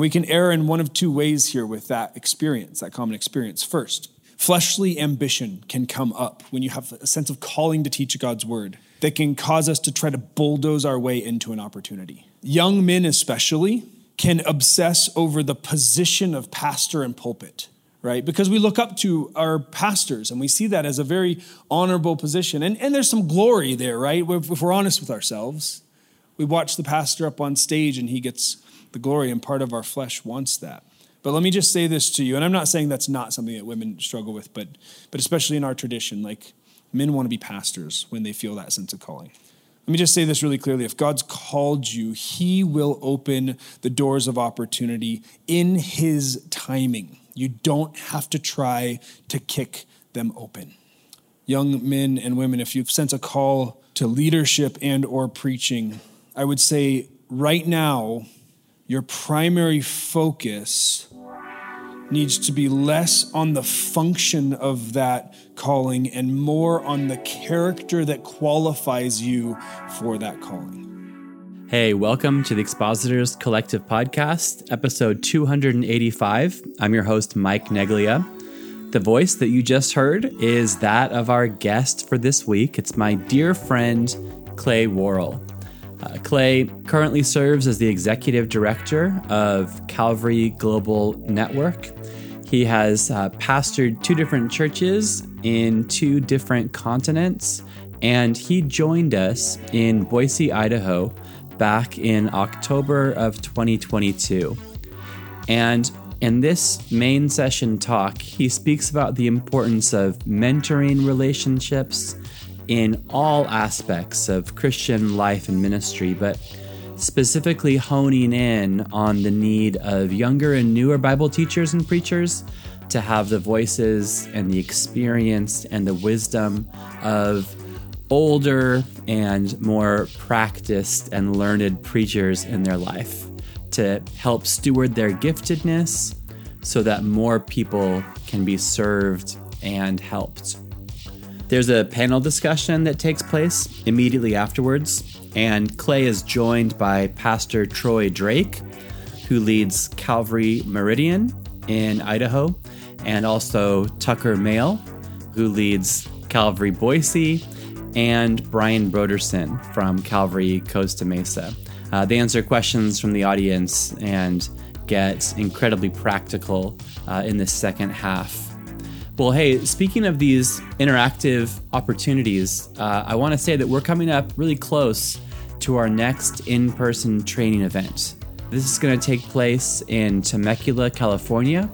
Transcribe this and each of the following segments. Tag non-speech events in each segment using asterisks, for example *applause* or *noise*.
And we can err in one of two ways here with that experience, that common experience. First, fleshly ambition can come up when you have a sense of calling to teach God's word that can cause us to try to bulldoze our way into an opportunity. Young men, especially, can obsess over the position of pastor and pulpit right? Because we look up to our pastors and we see that as a very honorable position. And, and there's some glory there, right? If we're honest with ourselves, we watch the pastor up on stage and he gets the glory, and part of our flesh wants that. But let me just say this to you, and I'm not saying that's not something that women struggle with, but, but especially in our tradition, like men want to be pastors when they feel that sense of calling. Let me just say this really clearly. If God's called you, He will open the doors of opportunity in His timing. You don't have to try to kick them open. Young men and women, if you sense a call to leadership and or preaching, I would say right now your primary focus needs to be less on the function of that calling and more on the character that qualifies you for that calling. Hey, welcome to the Expositors Collective Podcast, episode 285. I'm your host, Mike Neglia. The voice that you just heard is that of our guest for this week. It's my dear friend, Clay Worrell. Uh, Clay currently serves as the executive director of Calvary Global Network. He has uh, pastored two different churches in two different continents, and he joined us in Boise, Idaho back in October of 2022. And in this main session talk, he speaks about the importance of mentoring relationships in all aspects of Christian life and ministry, but specifically honing in on the need of younger and newer Bible teachers and preachers to have the voices and the experience and the wisdom of older and more practiced and learned preachers in their life to help steward their giftedness so that more people can be served and helped. There's a panel discussion that takes place immediately afterwards, and Clay is joined by Pastor Troy Drake, who leads Calvary Meridian in Idaho, and also Tucker Maile, who leads Calvary Boise and Brian Brodersen from Calvary Costa Mesa. Uh, they answer questions from the audience and get incredibly practical uh, in the second half. Well, hey, speaking of these interactive opportunities, uh, I want to say that we're coming up really close to our next in person training event. This is going to take place in Temecula, California,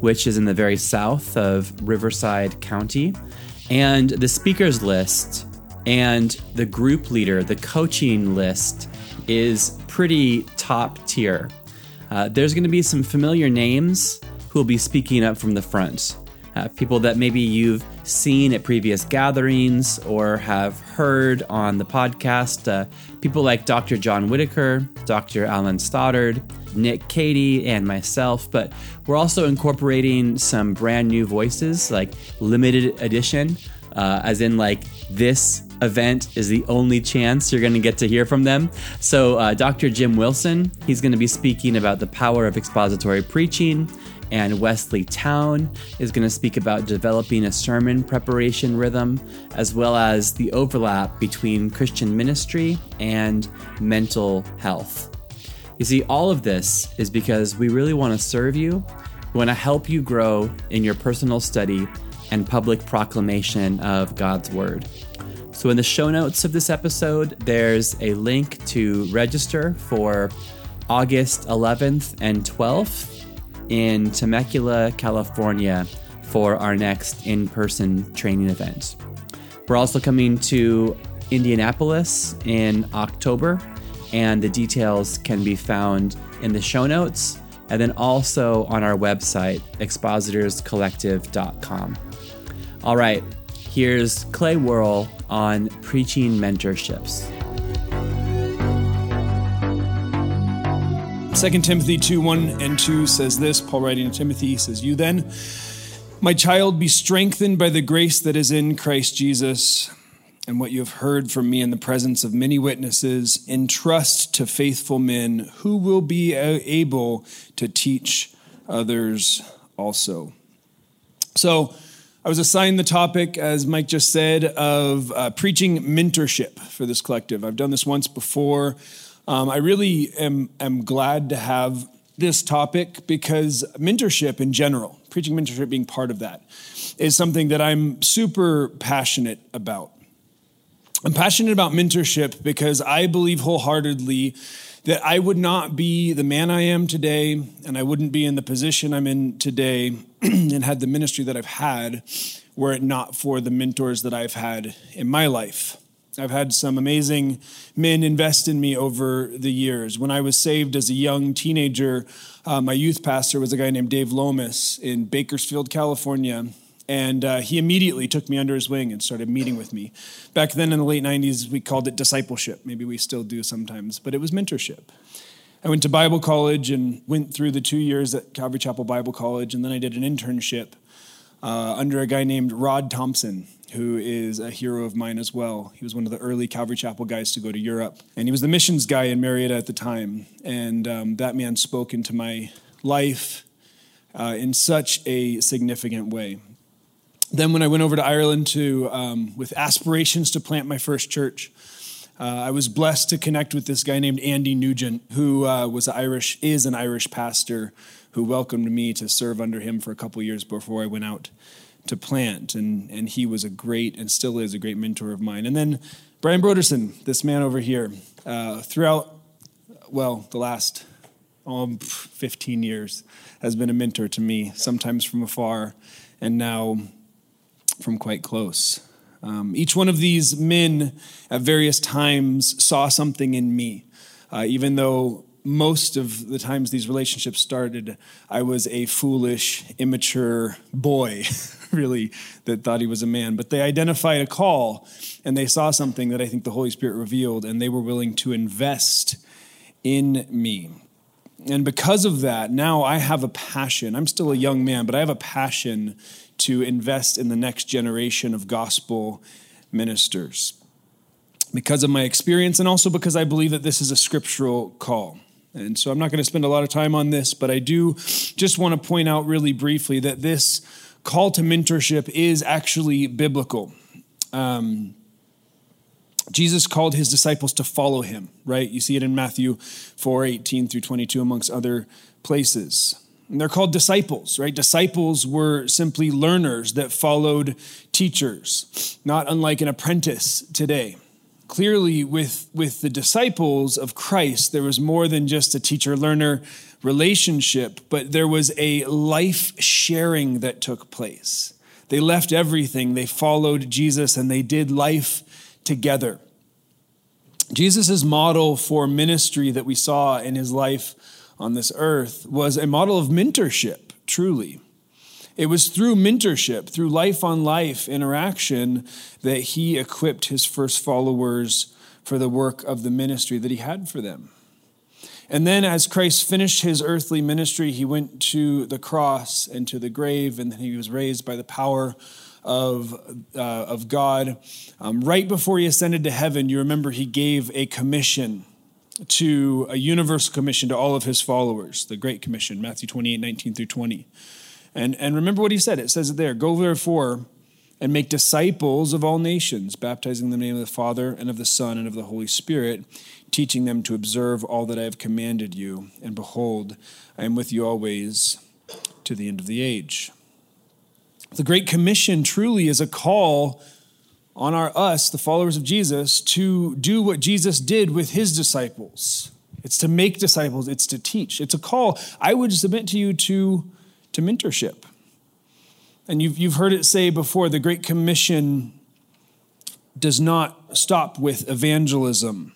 which is in the very south of Riverside County. And the speakers list and the group leader, the coaching list is pretty top tier. Uh, there's going to be some familiar names who will be speaking up from the front. Uh, people that maybe you've seen at previous gatherings or have heard on the podcast. Uh, people like Dr. John Whitaker, Dr. Alan Stoddard, Nick Cady, and myself. But we're also incorporating some brand new voices, like limited edition uh, as in like this event is the only chance you're going to get to hear from them. So, uh, Dr. Jim Wilson, he's going to be speaking about the power of expository preaching. And Wesley Town is going to speak about developing a sermon preparation rhythm, as well as the overlap between Christian ministry and mental health. You see, all of this is because we really want to serve you. We want to help you grow in your personal study and public proclamation of God's Word. So, in the show notes of this episode, there's a link to register for August 11th and 12th in Temecula, California for our next in person training event. We're also coming to Indianapolis in October, and the details can be found in the show notes and then also on our website, expositorscollective.com. All right, here's Clay Worrell on preaching mentorships. 2 Timothy 2 1 and 2 says this Paul writing to Timothy says, You then, my child, be strengthened by the grace that is in Christ Jesus and what you have heard from me in the presence of many witnesses, entrust to faithful men who will be uh, able to teach others also. So, I was assigned the topic, as Mike just said, of uh, preaching mentorship for this collective. I've done this once before. Um, I really am, am glad to have this topic because mentorship in general, preaching mentorship being part of that, is something that I'm super passionate about. I'm passionate about mentorship because I believe wholeheartedly that I would not be the man I am today, and I wouldn't be in the position I'm in today *clears throat* had the ministry that I've had were it not for the mentors that I've had in my life. I've had some amazing men invest in me over the years. When I was saved as a young teenager, uh, my youth pastor was a guy named Dave Lomas in Bakersfield, California. And uh, he immediately took me under his wing and started meeting with me. Back then in the late 90s, we called it discipleship. Maybe we still do sometimes, but it was mentorship. I went to Bible college and went through the two years at Calvary Chapel Bible College, and then I did an internship uh, under a guy named Rod Thompson, who is a hero of mine as well. He was one of the early Calvary Chapel guys to go to Europe, and he was the missions guy in Marietta at the time. And um, that man spoke into my life uh, in such a significant way then when I went over to Ireland to um, with aspirations to plant my first church, uh, I was blessed to connect with this guy named Andy Nugent, who uh, was Irish, is an Irish pastor, who welcomed me to serve under him for a couple years before I went out to plant, and and he was a great and still is a great mentor of mine. And then Brian Brodersen, this man over here, uh, throughout well the last um, 15 years, has been a mentor to me, sometimes from afar, and now from quite close. Um, each one of these men at various times saw something in me, uh, even though most of the times these relationships started, I was a foolish, immature boy, *laughs* really, that thought he was a man. But they identified a call and they saw something that I think the Holy Spirit revealed, and they were willing to invest in me. And because of that, now I have a passion. I'm still a young man, but I have a passion to invest in the next generation of gospel ministers because of my experience and also because I believe that this is a scriptural call. And so I'm not going to spend a lot of time on this, but I do just want to point out really briefly that this call to mentorship is actually biblical. Um, Jesus called his disciples to follow him, right? You see it in Matthew 4 18 through 22, amongst other places. And they're called disciples, right? Disciples were simply learners that followed teachers, not unlike an apprentice today. Clearly, with, with the disciples of Christ, there was more than just a teacher learner relationship, but there was a life sharing that took place. They left everything, they followed Jesus, and they did life together. Jesus' model for ministry that we saw in his life on this earth was a model of mentorship, truly. It was through mentorship, through life on life interaction, that he equipped his first followers for the work of the ministry that he had for them. And then, as Christ finished his earthly ministry, he went to the cross and to the grave, and then he was raised by the power of, uh, of God. Um, right before he ascended to heaven, you remember he gave a commission to a universal commission to all of his followers, the Great Commission, Matthew 28 19 through 20. And, and remember what he said. It says it there Go therefore and make disciples of all nations, baptizing them in the name of the Father and of the Son and of the Holy Spirit, teaching them to observe all that I have commanded you. And behold, I am with you always to the end of the age. The Great Commission truly is a call on our us, the followers of Jesus, to do what Jesus did with his disciples. It's to make disciples, it's to teach. It's a call. I would submit to you to, to mentorship. And you've, you've heard it say before the Great Commission does not stop with evangelism,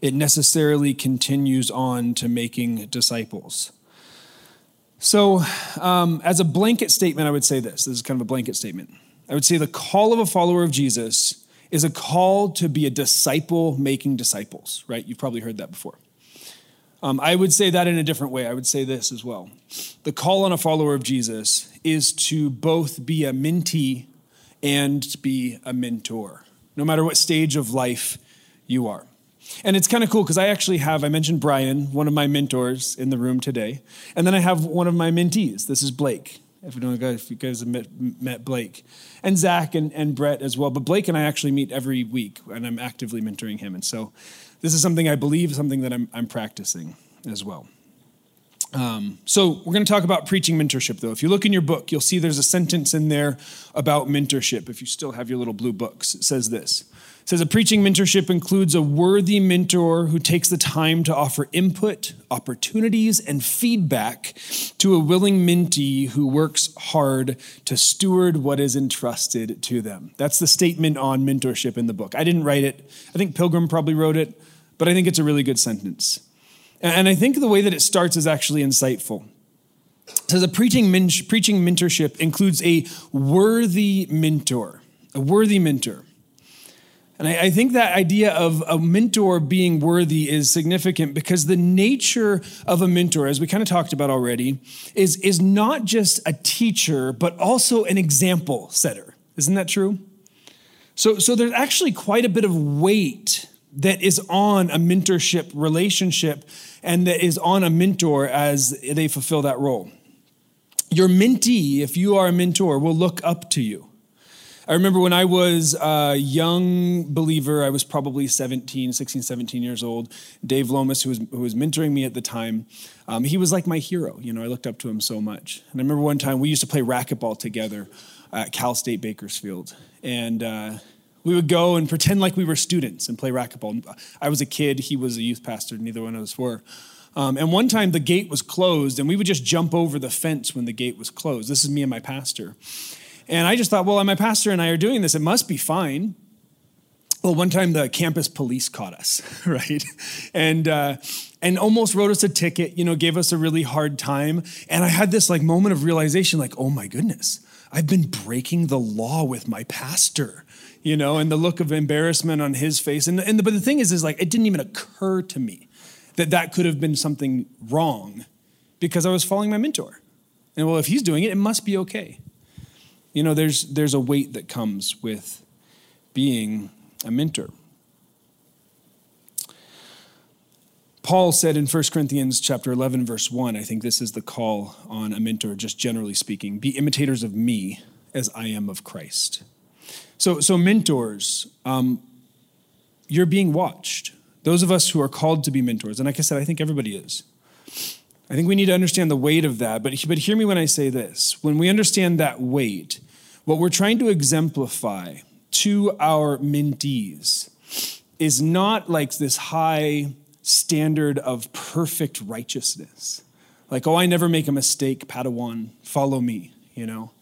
it necessarily continues on to making disciples. So, um, as a blanket statement, I would say this this is kind of a blanket statement. I would say the call of a follower of Jesus is a call to be a disciple making disciples, right? You've probably heard that before. Um, I would say that in a different way. I would say this as well. The call on a follower of Jesus is to both be a mentee and be a mentor. no matter what stage of life you are. And it's kind of cool because I actually have, I mentioned Brian, one of my mentors in the room today. And then I have one of my mentees. This is Blake. If you, don't, if you guys have met, met Blake. And Zach and, and Brett as well. But Blake and I actually meet every week, and I'm actively mentoring him. And so this is something I believe, something that I'm, I'm practicing as well. Um, so we're going to talk about preaching mentorship, though. If you look in your book, you'll see there's a sentence in there about mentorship. If you still have your little blue books, it says this. Says a preaching mentorship includes a worthy mentor who takes the time to offer input, opportunities, and feedback to a willing mentee who works hard to steward what is entrusted to them. That's the statement on mentorship in the book. I didn't write it. I think Pilgrim probably wrote it, but I think it's a really good sentence. And I think the way that it starts is actually insightful. It says a preaching, preaching mentorship includes a worthy mentor, a worthy mentor. And I, I, think that idea of a mentor being worthy is significant because the nature of a mentor, as we kind of talked about already, is, is not just a teacher, but also an example setter. Isn't that true? So, so there's actually quite a bit of weight that is on a mentorship relationship and that is on a mentor as they fulfill that role. Your mentee, if you are a mentor, will look up to you. I remember when I was a young believer, I was probably 17, 16, 17 years old. Dave Lomas, who was, who was mentoring me at the time, um, he was like my hero. You know, I looked up to him so much. And I remember one time we used to play racquetball together at Cal State Bakersfield. And uh, we would go and pretend like we were students and play racquetball. I was a kid, he was a youth pastor, neither one of us were. Um, and one time the gate was closed, and we would just jump over the fence when the gate was closed. This is me and my pastor. And I just thought, well, my pastor and I are doing this, it must be fine. Well, one time the campus police caught us, *laughs* right? And, uh, and almost wrote us a ticket, you know, gave us a really hard time. And I had this like moment of realization, like, oh my goodness, I've been breaking the law with my pastor you know, and the look of embarrassment on his face. And, and the, but the thing is, is like, it didn't even occur to me that that could have been something wrong because I was following my mentor. And well, if he's doing it, it must be okay. You know, there's, there's a weight that comes with being a mentor. Paul said in 1 Corinthians chapter 11 verse 1, I think this is the call on a mentor just generally speaking, be imitators of me as I am of Christ. So, so mentors, um, you're being watched. Those of us who are called to be mentors, and like I said, I think everybody is. I think we need to understand the weight of that. But, but hear me when I say this. When we understand that weight, what we're trying to exemplify to our mentees is not like this high standard of perfect righteousness. Like, oh, I never make a mistake, Padawan, follow me, you know?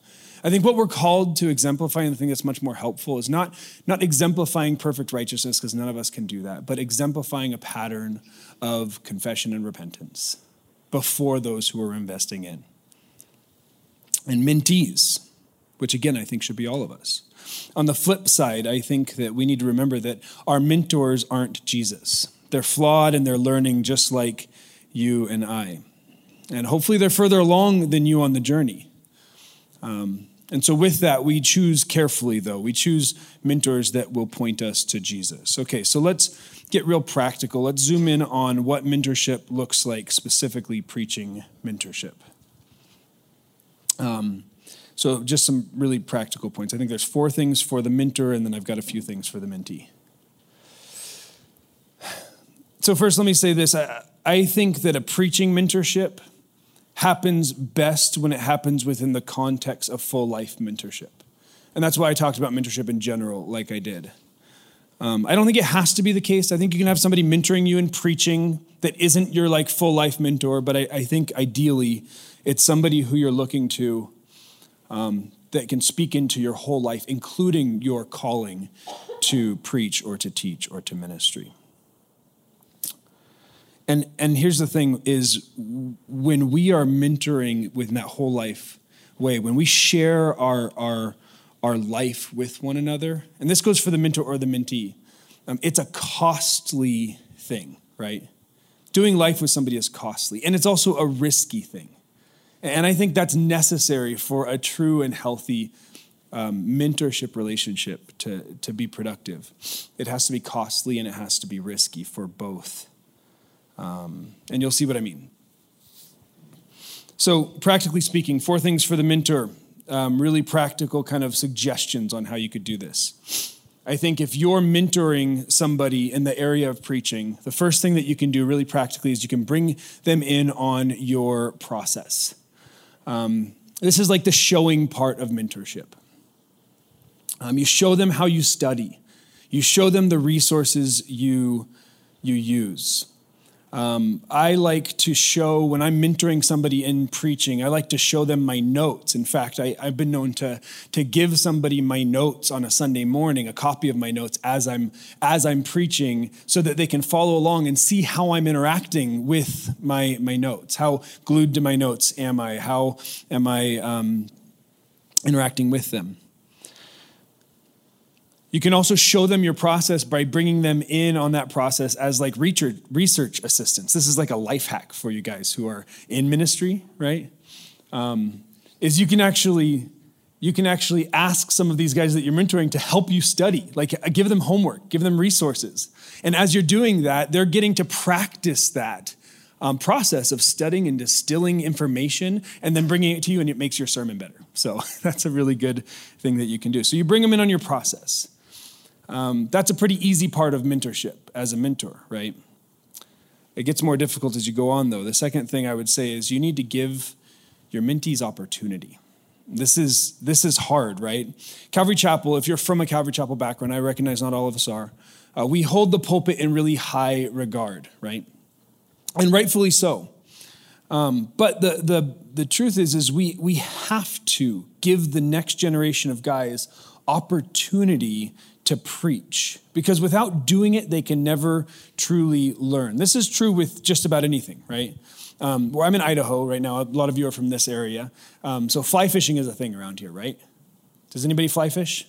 I think what we're called to exemplify, and the thing that's much more helpful, is not, not exemplifying perfect righteousness, because none of us can do that, but exemplifying a pattern of confession and repentance before those who are investing in. And mentees, which again I think should be all of us. On the flip side, I think that we need to remember that our mentors aren't Jesus. They're flawed and they're learning just like you and I. And hopefully they're further along than you on the journey. Um, and so, with that, we choose carefully, though. We choose mentors that will point us to Jesus. Okay, so let's get real practical. Let's zoom in on what mentorship looks like, specifically preaching mentorship. Um, so, just some really practical points. I think there's four things for the mentor, and then I've got a few things for the mentee. So, first, let me say this I, I think that a preaching mentorship happens best when it happens within the context of full life mentorship. And that's why I talked about mentorship in general, like I did. Um, I don't think it has to be the case. I think you can have somebody mentoring you in preaching that isn't your like full life mentor, but I, I think ideally it's somebody who you're looking to um, that can speak into your whole life, including your calling to preach or to teach or to ministry. And and here's the thing is when we are mentoring within that whole life way, when we share our our our life with one another, and this goes for the mentor or the mentee, um, it's a costly thing, right? Doing life with somebody is costly, and it's also a risky thing. And I think that's necessary for a true and healthy um, mentorship relationship to, to be productive, it has to be costly and it has to be risky for both. Um, and you'll see what I mean. So, practically speaking, four things for the mentor, um, really practical kind of suggestions on how you could do this. I think if you're mentoring somebody in the area of preaching, the first thing that you can do really practically is you can bring them in on your process. Um, this is like the showing part of mentorship. Um, you show them how you study. You show them the resources you, you use. Um, I like to show, when I'm mentoring somebody in preaching, I like to show them my notes. In fact, I, have been known to, to give somebody my notes on a Sunday morning, a copy of my notes as I'm, as I'm preaching, so that they can follow along and see how I'm interacting with my, my notes. How glued to my notes am I? How am I um, interacting with them? You can also show them your process by bringing them in on that process as like research assistants. This is like a life hack for you guys who are in ministry, right? Um, is you can actually you can actually ask some of these guys that you're mentoring to help you study like give them homework give them resources and as you're doing that they're getting to practice that um, process of studying and distilling information and then bringing it to you and it makes your sermon better so *laughs* that's a really good thing that you can do so you bring them in on your process um, that's a pretty easy part of mentorship as a mentor, right? It gets more difficult as you go on, though. The second thing I would say is you need to give your mentees opportunity. This is this is hard, right? Calvary Chapel. If you're from a Calvary Chapel background, I recognize not all of us are. Uh, we hold the pulpit in really high regard, right? And rightfully so. Um, but the the the truth is, is we we have to give the next generation of guys opportunity to preach because without doing it, they can never truly learn. This is true with just about anything, right? Um, where I'm in Idaho right now, a lot of you are from this area. Um, so fly fishing is a thing around here, right? Does anybody fly fish?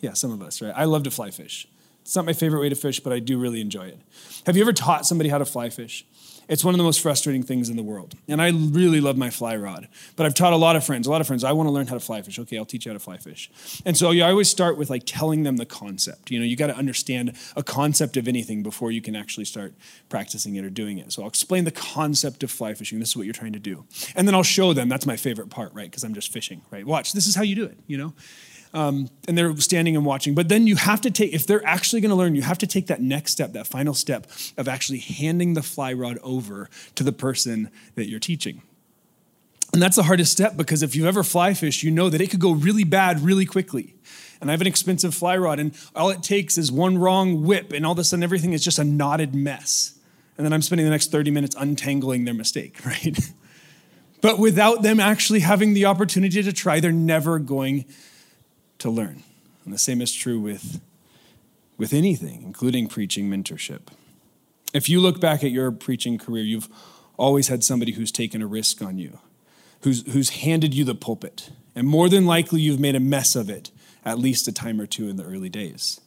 Yeah, some of us, right? I love to fly fish. It's not my favorite way to fish, but I do really enjoy it. Have you ever taught somebody how to fly fish? It's one of the most frustrating things in the world. And I really love my fly rod. But I've taught a lot of friends, a lot of friends, I want to learn how to fly fish. Okay, I'll teach you how to fly fish. And so yeah, I always start with like telling them the concept. You know, you got to understand a concept of anything before you can actually start practicing it or doing it. So I'll explain the concept of fly fishing. This is what you're trying to do. And then I'll show them. That's my favorite part, right? Because I'm just fishing, right? Watch, this is how you do it, you know? Um, and they're standing and watching. But then you have to take, if they're actually going to learn, you have to take that next step, that final step of actually handing the fly rod over to the person that you're teaching. And that's the hardest step because if you've ever fly fished, you know that it could go really bad really quickly. And I have an expensive fly rod, and all it takes is one wrong whip, and all of a sudden everything is just a knotted mess. And then I'm spending the next 30 minutes untangling their mistake, *laughs* right? but without them actually having the opportunity to try, they're never going to learn. And the same is true with, with anything, including preaching mentorship. If you look back at your preaching career, you've always had somebody who's taken a risk on you, who's, who's handed you the pulpit. And more than likely, you've made a mess of it at least a time or two in the early days.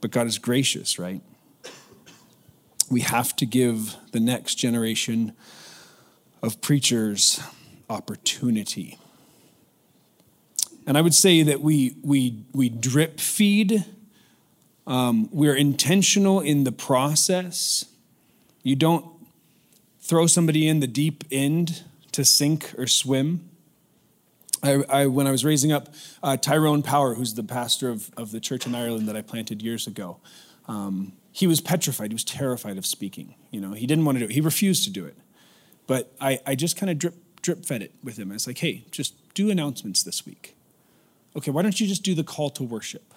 But God is gracious, right? We have to give the next generation of preachers opportunity. And I would say that we, we, we drip feed, um, we're intentional in the process. You don't throw somebody in the deep end to sink or swim. I, I, when I was raising up uh, Tyrone Power, who's the pastor of, of the church in Ireland that I planted years ago, um, he was petrified. He was terrified of speaking. You know, he didn't want to do it. He refused to do it. But I, I just kind of drip, drip fed it with him. I was like, hey, just do announcements this week. Okay, why don't you just do the call to worship?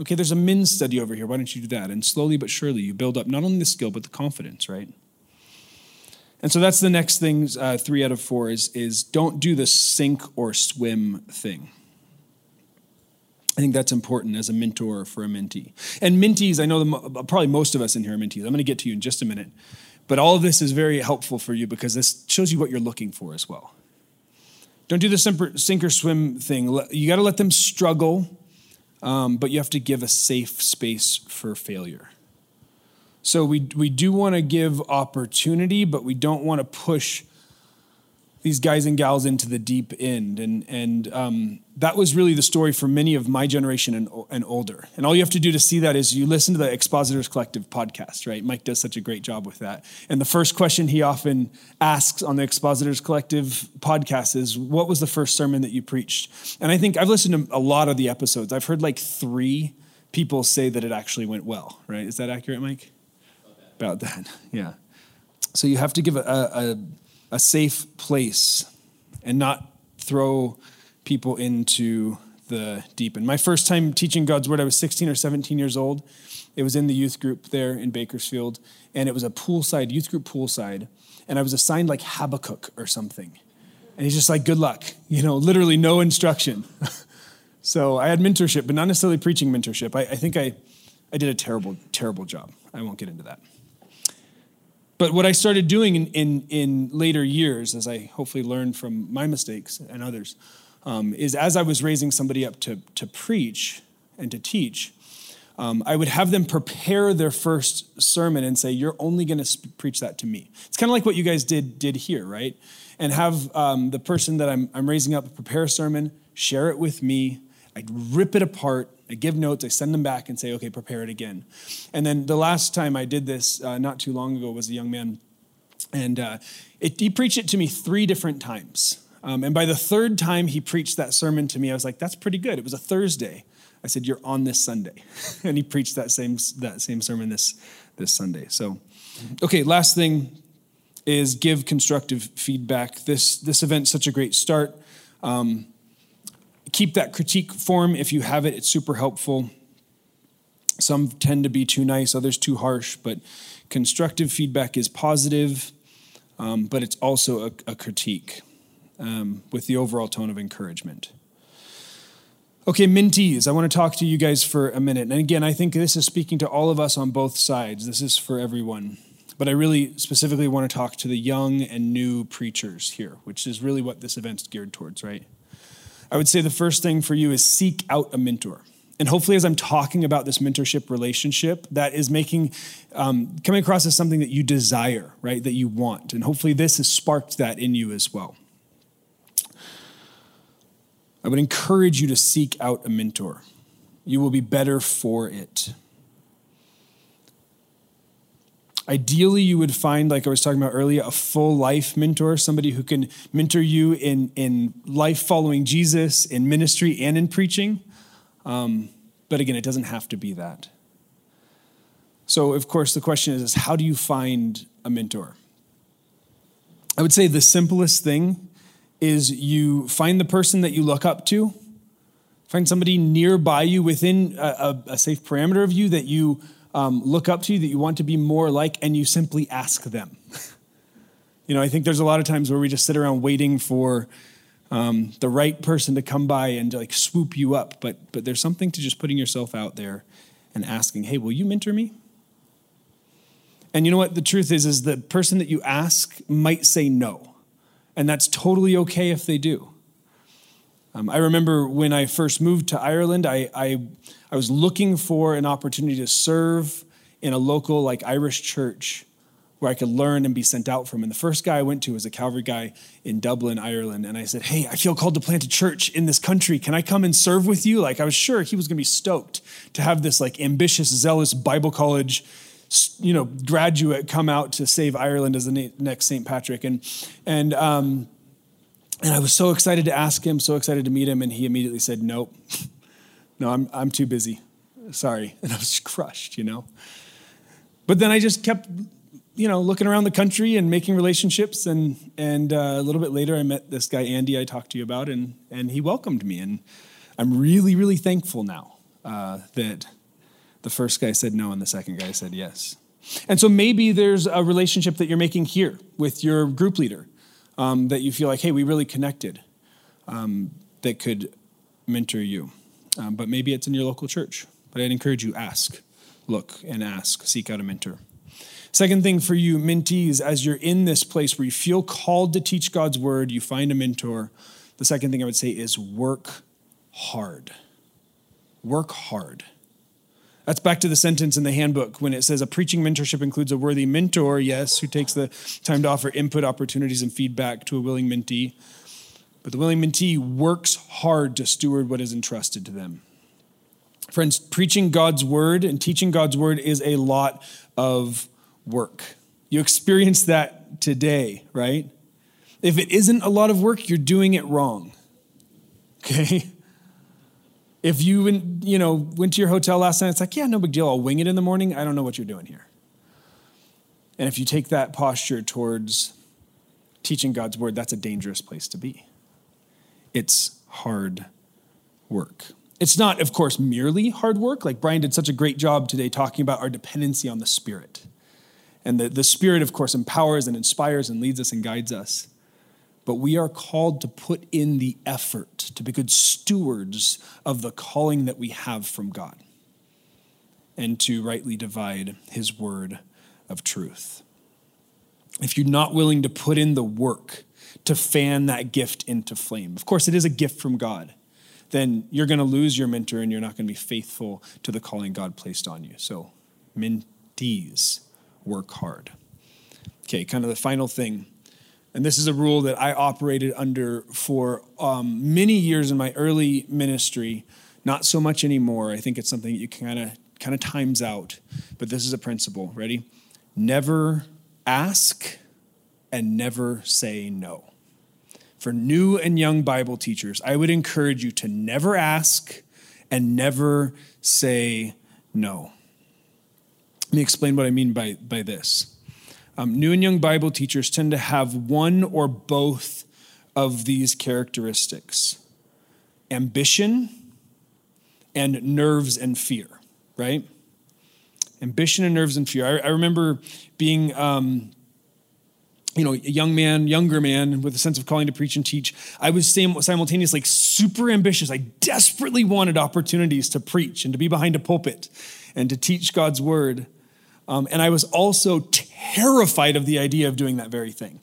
Okay, there's a men's study over here. Why don't you do that? And slowly but surely, you build up not only the skill, but the confidence, right? And so that's the next thing, uh, three out of four, is, is don't do the sink or swim thing. I think that's important as a mentor for a mentee. And mentees, I know the, probably most of us in here are mentees. I'm going to get to you in just a minute. But all of this is very helpful for you because this shows you what you're looking for as well. Don't do the sink or swim thing. You got to let them struggle, um, but you have to give a safe space for failure. So we, we do want to give opportunity, but we don't want to push these guys and gals into the deep end. And, and um, that was really the story for many of my generation and, and older. And all you have to do to see that is you listen to the Expositors Collective podcast, right? Mike does such a great job with that. And the first question he often asks on the Expositors Collective podcast is, What was the first sermon that you preached? And I think I've listened to a lot of the episodes. I've heard like three people say that it actually went well, right? Is that accurate, Mike? About that, *laughs* yeah. So you have to give a, a, a safe place and not throw people into the deep end. My first time teaching God's word, I was 16 or 17 years old. It was in the youth group there in Bakersfield, and it was a poolside, youth group poolside, and I was assigned like Habakkuk or something. And he's just like, good luck, *laughs* you know, literally no instruction. *laughs* so I had mentorship, but not necessarily preaching mentorship. I, I think I, I did a terrible, terrible job. I won't get into that. But what I started doing in, in, in later years, as I hopefully learned from my mistakes and others, um, is as I was raising somebody up to, to preach and to teach, um, I would have them prepare their first sermon and say, You're only going to sp- preach that to me. It's kind of like what you guys did, did here, right? And have um, the person that I'm, I'm raising up prepare a sermon, share it with me. I'd rip it apart, I give notes, I send them back and say, okay, prepare it again. And then the last time I did this, uh, not too long ago, was a young man, and uh, it, he preached it to me three different times. Um, and by the third time he preached that sermon to me, I was like, that's pretty good. It was a Thursday. I said, you're on this Sunday. *laughs* and he preached that same, that same sermon this, this Sunday. So, okay, last thing is give constructive feedback. This, this event's such a great start. Um, keep that critique form if you have it, it's super helpful. Some tend to be too nice, others too harsh, but constructive feedback is positive, um, but it's also a, a critique um, with the overall tone of encouragement. Okay, mentees, I want to talk to you guys for a minute. And again, I think this is speaking to all of us on both sides. This is for everyone. But I really specifically want to talk to the young and new preachers here, which is really what this event's geared towards, right? I would say the first thing for you is seek out a mentor. And hopefully, as I'm talking about this mentorship relationship, that is making, um, coming across as something that you desire, right? That you want. And hopefully, this has sparked that in you as well. I would encourage you to seek out a mentor. You will be better for it. Ideally, you would find, like I was talking about earlier, a full life mentor, somebody who can mentor you in, in life following Jesus, in ministry, and in preaching. Um, but again, it doesn't have to be that. So, of course, the question is, is how do you find a mentor? I would say the simplest thing is you find the person that you look up to, find somebody nearby you within a, a, a safe parameter of you that you um, look up to you, that you want to be more like, and you simply ask them. *laughs* you know, I think there's a lot of times where we just sit around waiting for um, the right person to come by and like swoop you up, but but there's something to just putting yourself out there and asking, "Hey, will you mentor me?" And you know what the truth is is the person that you ask might say no. And that's totally okay if they do. Um, I remember when I first moved to Ireland, I, I, I was looking for an opportunity to serve in a local, like Irish church where I could learn and be sent out from. And the first guy I went to was a Calvary guy in Dublin, Ireland. And I said, Hey, I feel called to plant a church in this country. Can I come and serve with you? Like, I was sure he was going to be stoked to have this, like, ambitious, zealous Bible college, you know, graduate come out to save Ireland as the next St. Patrick. And, and, um, and I was so excited to ask him, so excited to meet him, and he immediately said, Nope, *laughs* no, I'm, I'm too busy. Sorry. *laughs* And I was crushed, you know. But then I just kept, you know, looking around the country and making relationships. And, and uh, a little bit later, I met this guy, Andy, I talked to you about, and, and he welcomed me. And I'm really, really thankful now uh, that the first guy said no and the second guy said yes. And so maybe there's a relationship that you're making here with your group leader um, that you feel like, hey, we really connected um, that could mentor you. Um, but maybe it's in your local church. But I'd encourage you ask, look and ask, seek out a mentor. Second thing for you, mentees, as you're in this place where you feel called to teach God's word, you find a mentor. The second thing I would say is work hard. Work hard. That's back to the sentence in the handbook when it says a preaching mentorship includes a worthy mentor, yes, who takes the time to offer input, opportunities, and feedback to a willing mentee. But the willing mentee works hard to steward what is entrusted to them. Friends, preaching God's word and teaching God's word is a lot of work. You experience that today, right? If it isn't a lot of work, you're doing it wrong. *laughs* Okay? If you, you know, went to your hotel last night, it's like, yeah, no big deal. I'll wing it in the morning. I don't know what you're doing here. And if you take that posture towards teaching God's word, that's a dangerous place to be. It's hard work. It's not, of course, merely hard work. Like Brian did such a great job today talking about our dependency on the Spirit. And the, the Spirit, of course, empowers and inspires and leads us and guides us but we are called to put in the effort to be good stewards of the calling that we have from God and to rightly divide his word of truth. If you're not willing to put in the work to fan that gift into flame, of course, it is a gift from God, then you're going to lose your mentor and you're not going to be faithful to the calling God placed on you. So, mentees work hard. Okay, kind of the final thing and this is a rule that I operated under for um, many years in my early ministry. Not so much anymore. I think it's something that you kind of kind of times out. But this is a principle. Ready? Never ask and never say no. For new and young Bible teachers, I would encourage you to never ask and never say no. Let me explain what I mean by, by this. Um, new and young Bible teachers tend to have one or both of these characteristics ambition and nerves and fear, right? Ambition and nerves and fear. I, I remember being, um, you know, a young man, younger man with a sense of calling to preach and teach. I was simultaneously like super ambitious. I desperately wanted opportunities to preach and to be behind a pulpit and to teach God's word. Um, and I was also terrified of the idea of doing that very thing.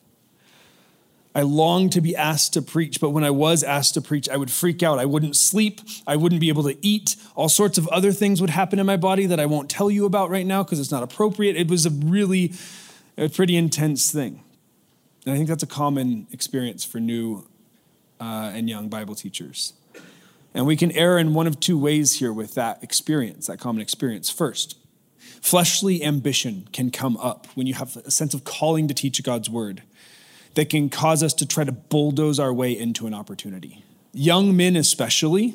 I longed to be asked to preach, but when I was asked to preach, I would freak out. I wouldn't sleep. I wouldn't be able to eat. All sorts of other things would happen in my body that I won't tell you about right now because it's not appropriate. It was a really, a pretty intense thing. And I think that's a common experience for new uh, and young Bible teachers. And we can err in one of two ways here with that experience, that common experience. First, Fleshly ambition can come up when you have a sense of calling to teach God's word that can cause us to try to bulldoze our way into an opportunity. Young men, especially,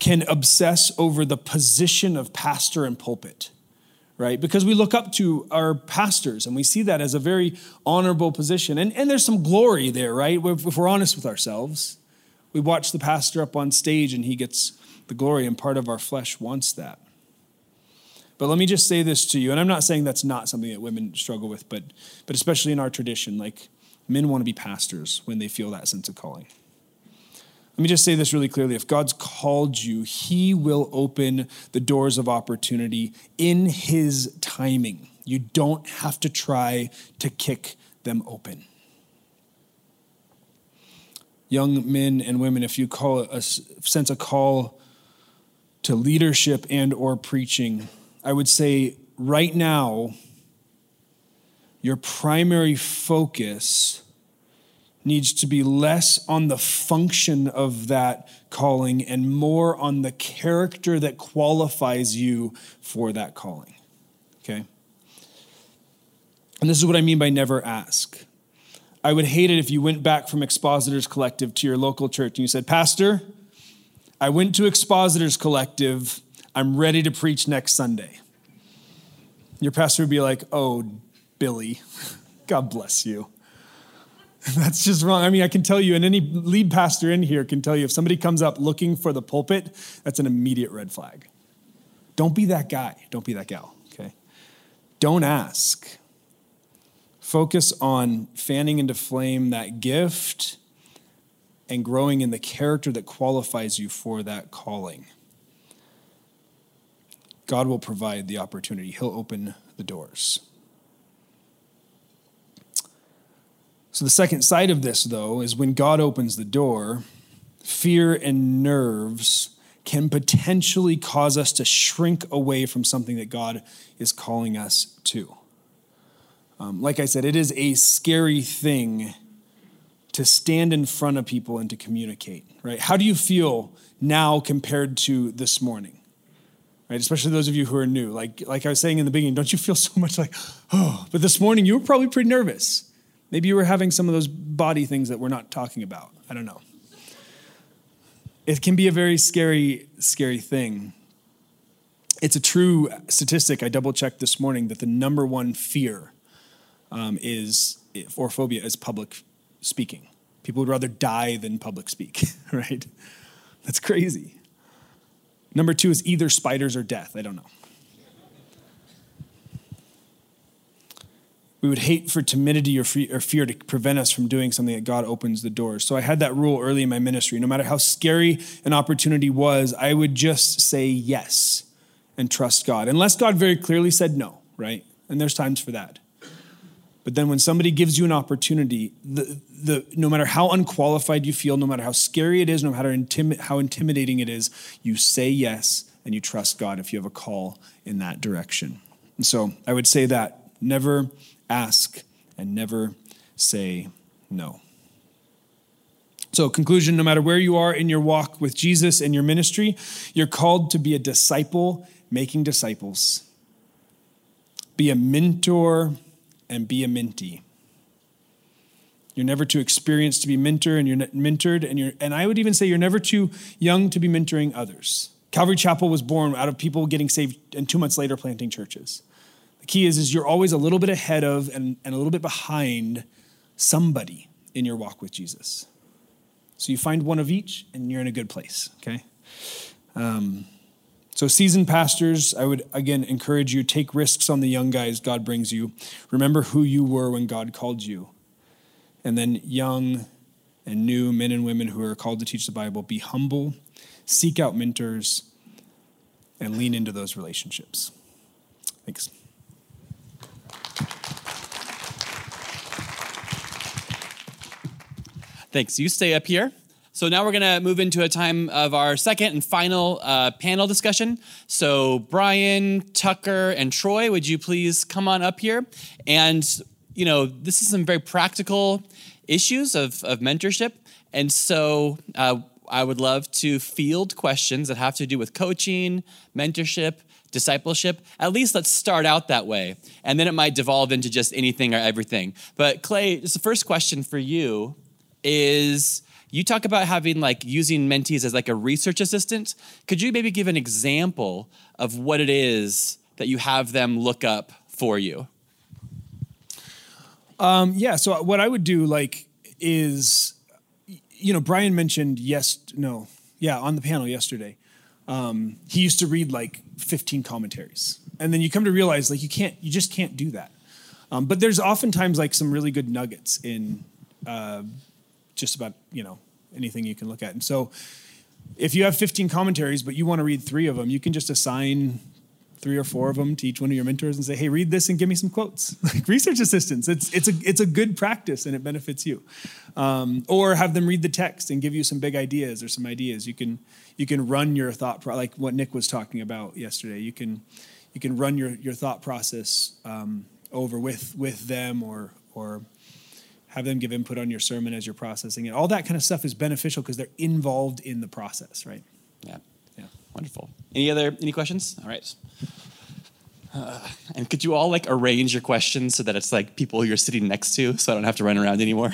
can obsess over the position of pastor and pulpit, right? Because we look up to our pastors and we see that as a very honorable position. And, and there's some glory there, right? If we're honest with ourselves, we watch the pastor up on stage and he gets the glory, and part of our flesh wants that. But let me just say this to you, and I'm not saying that's not something that women struggle with, but, but especially in our tradition, like men want to be pastors when they feel that sense of calling. Let me just say this really clearly. If God's called you, He will open the doors of opportunity in His timing. You don't have to try to kick them open. Young men and women, if you call a sense a call to leadership and or preaching, I would say right now, your primary focus needs to be less on the function of that calling and more on the character that qualifies you for that calling. Okay? And this is what I mean by never ask. I would hate it if you went back from Expositors Collective to your local church and you said, Pastor, I went to Expositors Collective I'm ready to preach next Sunday. Your pastor would be like, Oh, Billy, *laughs* God bless you. *laughs* That's just wrong. I mean, I can tell you, and any lead pastor in here can tell you if somebody comes up looking for the pulpit, that's an immediate red flag. Don't be that guy. Don't be that gal, okay? Don't ask. Focus on fanning into flame that gift and growing in the character that qualifies you for that calling. God will provide the opportunity, He'll open the doors. So, the second side of this, though, is when God opens the door, fear and nerves can potentially cause us to shrink away from something that God is calling us to. Um, like I said, it is a scary thing to stand in front of people and to communicate, right? How do you feel now compared to this morning? Right, especially those of you who are new. Like, like I was saying in the beginning, don't you feel so much like, oh, but this morning you were probably pretty nervous. Maybe you were having some of those body things that we're not talking about. I don't know. It can be a very scary, scary thing. It's a true statistic I double checked this morning that the number one fear um, is, or phobia, is public speaking. People would rather die than public speak, *laughs* right? That's crazy. Number two is either spiders or death. I don't know. We would hate for timidity or fear to prevent us from doing something that God opens the doors. So I had that rule early in my ministry. No matter how scary an opportunity was, I would just say yes and trust God. Unless God very clearly said no, right? And there's times for that. But then when somebody gives you an opportunity, the, the, no matter how unqualified you feel, no matter how scary it is, no matter how intimidating it is, you say yes and you trust God if you have a call in that direction. And so I would say that never ask and never say no. So, conclusion no matter where you are in your walk with Jesus and your ministry, you're called to be a disciple making disciples, be a mentor and be a mentee. You're never too experienced to be mentor and you're mentored and you're and I would even say you're never too young to be mentoring others. Calvary Chapel was born out of people getting saved and 2 months later planting churches. Key is is you're always a little bit ahead of and, and a little bit behind somebody in your walk with Jesus. So you find one of each and you're in a good place, okay? Um, so, seasoned pastors, I would again encourage you take risks on the young guys God brings you. Remember who you were when God called you. And then, young and new men and women who are called to teach the Bible, be humble, seek out mentors, and lean into those relationships. Thanks. Thanks. You stay up here. So now we're going to move into a time of our second and final uh, panel discussion. So Brian, Tucker, and Troy, would you please come on up here? And, you know, this is some very practical issues of, of mentorship. And so uh, I would love to field questions that have to do with coaching, mentorship, discipleship. At least let's start out that way. And then it might devolve into just anything or everything. But Clay, it's the first question for you is you talk about having like using mentees as like a research assistant. Could you maybe give an example of what it is that you have them look up for you? Um, yeah. So what I would do like is, you know, Brian mentioned yes, no, yeah, on the panel yesterday. Um, he used to read like 15 commentaries, and then you come to realize like you can't, you just can't do that. Um, but there's oftentimes like some really good nuggets in uh, just about you know anything you can look at. And so, if you have 15 commentaries, but you want to read three of them, you can just assign three or four of them to each one of your mentors and say, "Hey, read this and give me some quotes." *laughs* like research assistants, it's it's a it's a good practice and it benefits you. Um, or have them read the text and give you some big ideas or some ideas. You can you can run your thought pro- like what Nick was talking about yesterday. You can you can run your your thought process um, over with with them or or have them give input on your sermon as you're processing it. All that kind of stuff is beneficial because they're involved in the process, right? Yeah. Yeah. Wonderful. Any other any questions? All right. Uh, and could you all like arrange your questions so that it's like people you're sitting next to, so I don't have to run around anymore?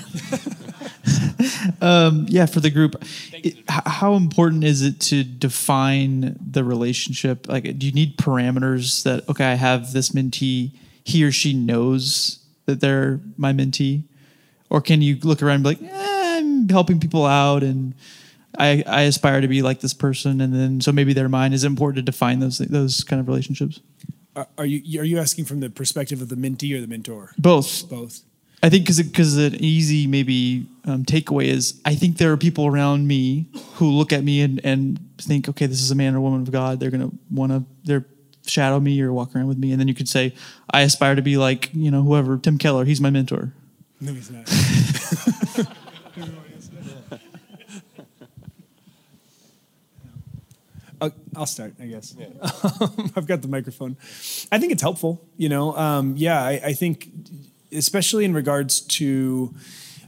*laughs* um, yeah, for the group, it, how important is it to define the relationship? Like, do you need parameters that okay, I have this mentee, he or she knows that they're my mentee, or can you look around and be like, eh, I'm helping people out and I, I aspire to be like this person, and then so maybe their mind is important to define those those kind of relationships. Are, are you are you asking from the perspective of the mentee or the mentor? Both. Both. I think because because an easy maybe um, takeaway is I think there are people around me who look at me and, and think, okay, this is a man or woman of God. They're gonna want to they're shadow me or walk around with me, and then you could say, I aspire to be like you know whoever Tim Keller. He's my mentor. No, he's not. *laughs* I'll start, I guess. *laughs* I've got the microphone. I think it's helpful. You know, um, yeah, I, I think, especially in regards to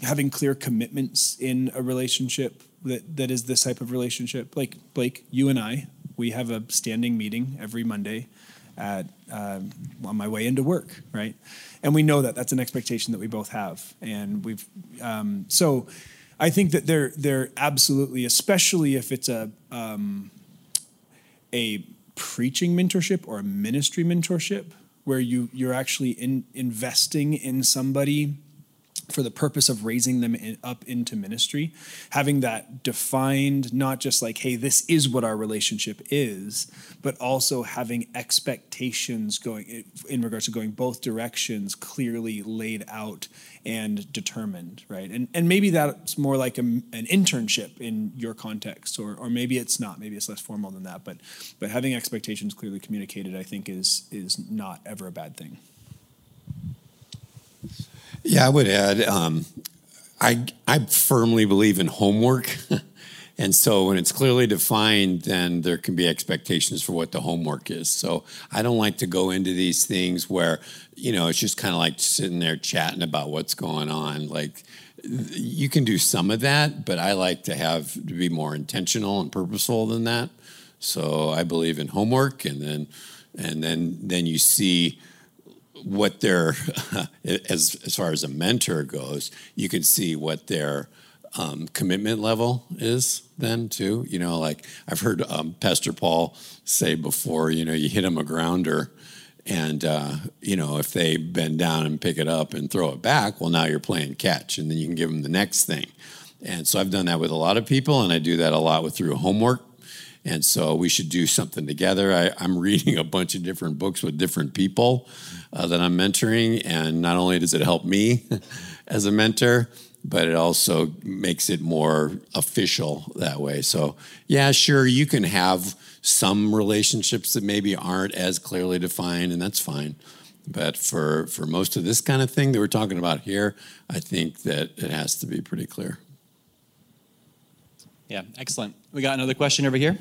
having clear commitments in a relationship that, that is this type of relationship. Like Blake, you and I, we have a standing meeting every Monday at um, on my way into work, right? And we know that that's an expectation that we both have, and we've um, so. I think that they're they're absolutely, especially if it's a um, a preaching mentorship or a ministry mentorship, where you you're actually in, investing in somebody for the purpose of raising them in, up into ministry, having that defined, not just like, hey, this is what our relationship is, but also having expectations going in regards to going both directions clearly laid out and determined, right? And and maybe that's more like a, an internship in your context, or or maybe it's not. Maybe it's less formal than that. But but having expectations clearly communicated, I think, is is not ever a bad thing. Yeah, I would add, um, I I firmly believe in homework, *laughs* and so when it's clearly defined, then there can be expectations for what the homework is. So I don't like to go into these things where you know it's just kind of like sitting there chatting about what's going on. Like you can do some of that, but I like to have to be more intentional and purposeful than that. So I believe in homework, and then and then then you see what their *laughs* as as far as a mentor goes, you can see what their um, commitment level is then too. You know, like I've heard um, Pastor Paul say before, you know, you hit them a grounder, and uh, you know if they bend down and pick it up and throw it back, well, now you're playing catch, and then you can give them the next thing. And so I've done that with a lot of people, and I do that a lot with through homework and so we should do something together. I, am reading a bunch of different books with different people uh, that I'm mentoring. And not only does it help me *laughs* as a mentor, but it also makes it more official that way. So, yeah, sure, you can have some relationships that maybe aren't as clearly defined, and that's fine. But for, for most of this kind of thing that we're talking about here, I think that it has to be pretty clear. Yeah, excellent. We got another question over here.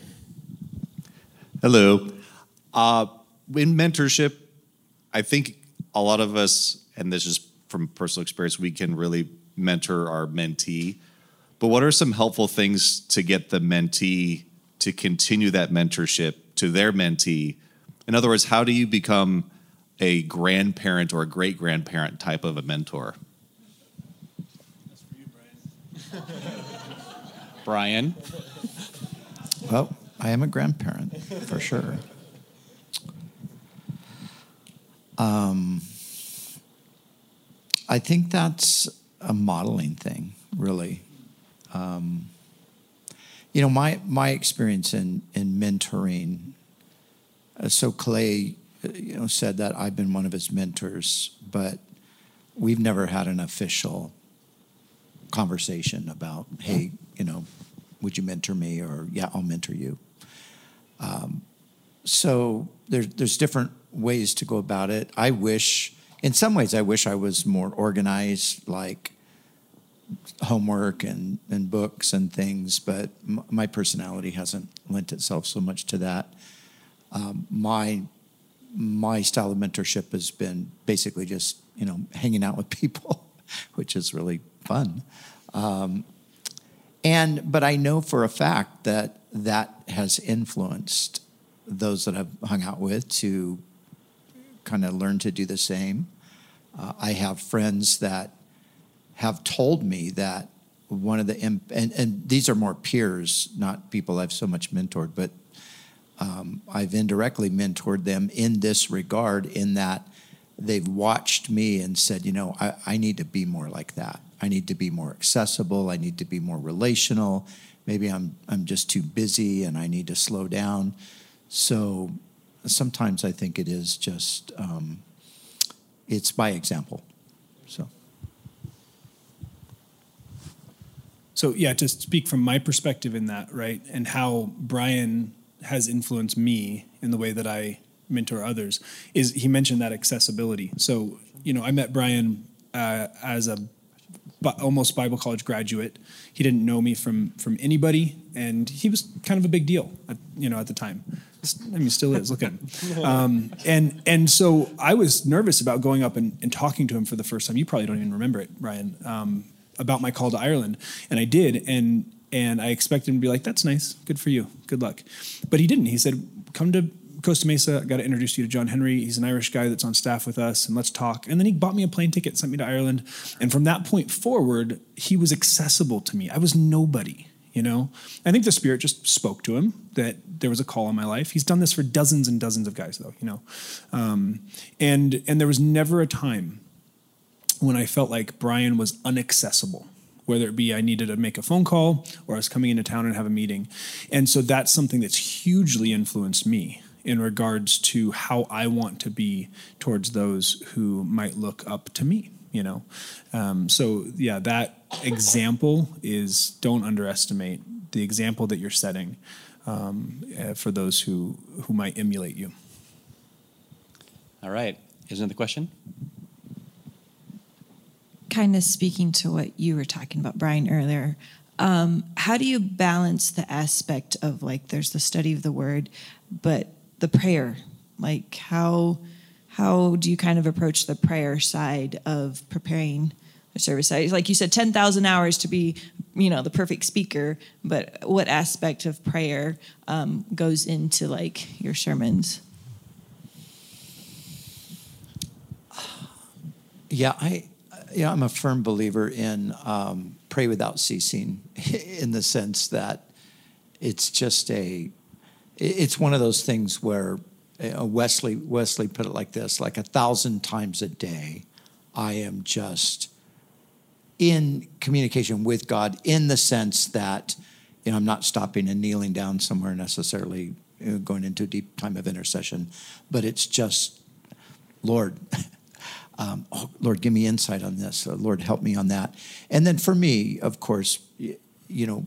Hello. Uh, in mentorship, I think a lot of us, and this is from personal experience, we can really mentor our mentee. But what are some helpful things to get the mentee to continue that mentorship to their mentee? In other words, how do you become a grandparent or a great grandparent type of a mentor? That's for you, Brian. Brian. Well, I am a grandparent for sure. Um, I think that's a modeling thing, really. Um, you know, my my experience in in mentoring. Uh, so Clay, uh, you know, said that I've been one of his mentors, but we've never had an official conversation about, hey, you know, would you mentor me? Or yeah, I'll mentor you. Um, so there's there's different ways to go about it. I wish, in some ways, I wish I was more organized, like homework and, and books and things, but m- my personality hasn't lent itself so much to that. Um, my my style of mentorship has been basically just you know hanging out with *laughs* people, which is really fun. Um, and but I know for a fact that that has influenced those that I've hung out with to kind of learn to do the same. Uh, I have friends that have told me that one of the imp- and, and these are more peers, not people I've so much mentored, but um, I've indirectly mentored them in this regard, in that they've watched me and said, you know, I, I need to be more like that. I need to be more accessible. I need to be more relational. Maybe I'm I'm just too busy and I need to slow down. So sometimes I think it is just um, it's by example. So. So yeah, to speak from my perspective in that, right, and how Brian has influenced me in the way that I mentor others, is he mentioned that accessibility. So you know, I met Brian uh, as a bi- almost Bible college graduate. He didn't know me from from anybody, and he was kind of a big deal, at, you know, at the time. I mean, still is. Look at him. *laughs* Um, and and so I was nervous about going up and, and talking to him for the first time. You probably don't even remember it, Brian, um, about my call to Ireland, and I did, and and I expected him to be like, "That's nice, good for you, good luck," but he didn't. He said, "Come to Costa Mesa. I got to introduce you to John Henry. He's an Irish guy that's on staff with us, and let's talk." And then he bought me a plane ticket, sent me to Ireland, and from that point forward, he was accessible to me. I was nobody. You know, I think the Spirit just spoke to him that there was a call in my life. He's done this for dozens and dozens of guys, though. You know, um, and and there was never a time when I felt like Brian was inaccessible whether it be I needed to make a phone call or I was coming into town and have a meeting. And so that's something that's hugely influenced me in regards to how I want to be towards those who might look up to me, you know. Um, so yeah, that example is don't underestimate the example that you're setting um, uh, for those who who might emulate you. All right. Here's another question. kind of speaking to what you were talking about, Brian, earlier. Um, how do you balance the aspect of like there's the study of the word, but the prayer? Like how how do you kind of approach the prayer side of preparing a service? Like you said, ten thousand hours to be you know the perfect speaker, but what aspect of prayer um, goes into like your sermons? Yeah, I, yeah, I'm a firm believer in um, pray without ceasing, *laughs* in the sense that it's just a, it's one of those things where uh, Wesley Wesley put it like this: like a thousand times a day, I am just in communication with God in the sense that you know I'm not stopping and kneeling down somewhere necessarily, you know, going into a deep time of intercession, but it's just, Lord. *laughs* um, oh, Lord, give me insight on this. Uh, Lord, help me on that. And then for me, of course, you know,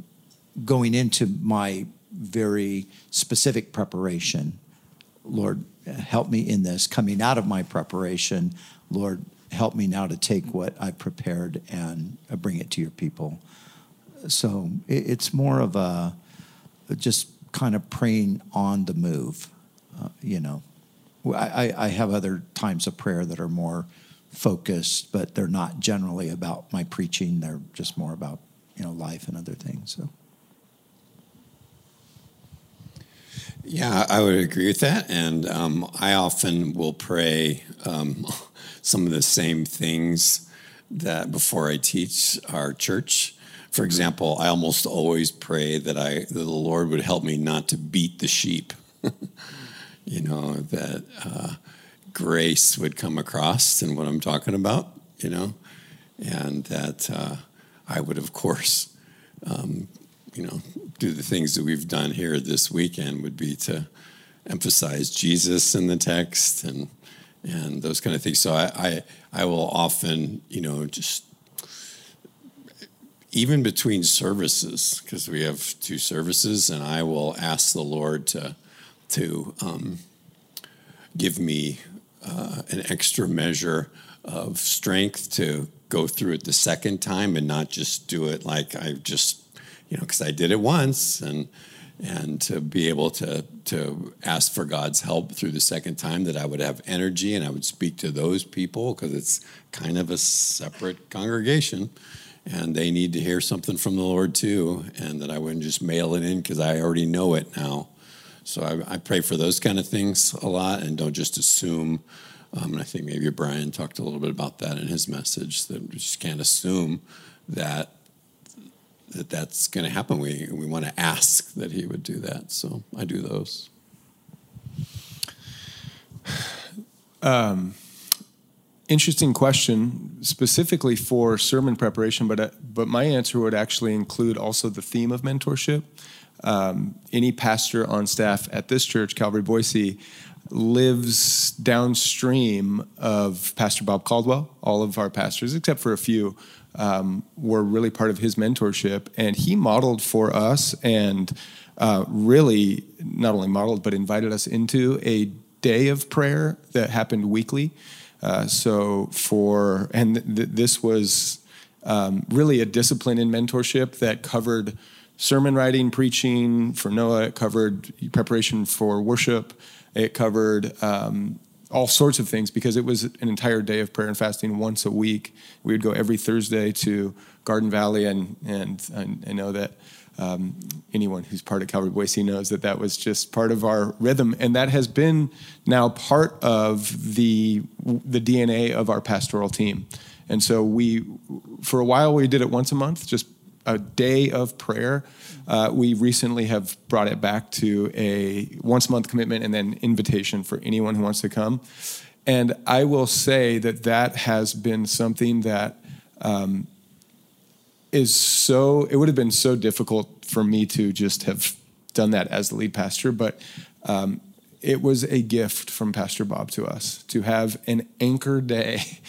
going into my very specific preparation, Lord, help me in this. Coming out of my preparation, Lord, help me now to take what I've prepared and uh, bring it to your people. So it's more of a just kind of praying on the move, uh, you know. I, I- I have other times of prayer that are more focused, but they're not generally about my preaching. They're just more about you know life and other things. So Yeah, I would agree with that. And um, I often will pray um, *laughs* some of the same things that before I teach our church. For example, I almost always pray that I that the Lord would help me not to beat the sheep. *laughs* you know that uh, grace would come across in what I'm talking about. You know, and that uh, I would, of course, um, you know, do the things that we've done here this weekend would be to emphasize Jesus in the text and and those kind of things. So I I, I will often, you know, just even between services because we have two services, and I will ask the Lord to to um, give me uh, an extra measure of strength to go through it the second time and not just do it like I just you know because I did it once and and to be able to to ask for God's help through the second time that I would have energy and I would speak to those people because it's kind of a separate congregation and they need to hear something from the Lord too and that I wouldn't just mail it in because I already know it now so I, I pray for those kind of things a lot and don't just assume. Um, and I think maybe Brian talked a little bit about that in his message that we just can't assume that that that's going to happen. We we want to ask that he would do that. So I do those. Interesting question, specifically for sermon preparation, but uh, but my answer would actually include also the theme of mentorship. Um, any pastor on staff at this church, Calvary Boise, lives downstream of Pastor Bob Caldwell. All of our pastors, except for a few, um, were really part of his mentorship, and he modeled for us and uh, really not only modeled but invited us into a day of prayer that happened weekly. Uh, so for and th- th- this was um, really a discipline in mentorship that covered sermon writing, preaching for Noah. It covered preparation for worship. It covered um, all sorts of things because it was an entire day of prayer and fasting once a week. We would go every Thursday to Garden Valley, and and, I know that um, anyone who's part of Calvary Boise knows that that was just part of our rhythm, and that has been now part of the the DNA of our pastoral team. And so we, for a while, we did it once a month, just a day of prayer. Uh, we recently have brought it back to a once a month commitment and then invitation for anyone who wants to come. And I will say that that has been something that um, is so, it would have been so difficult for me to just have done that as the lead pastor, but um, it was a gift from Pastor Bob to us to have an anchor day. *laughs*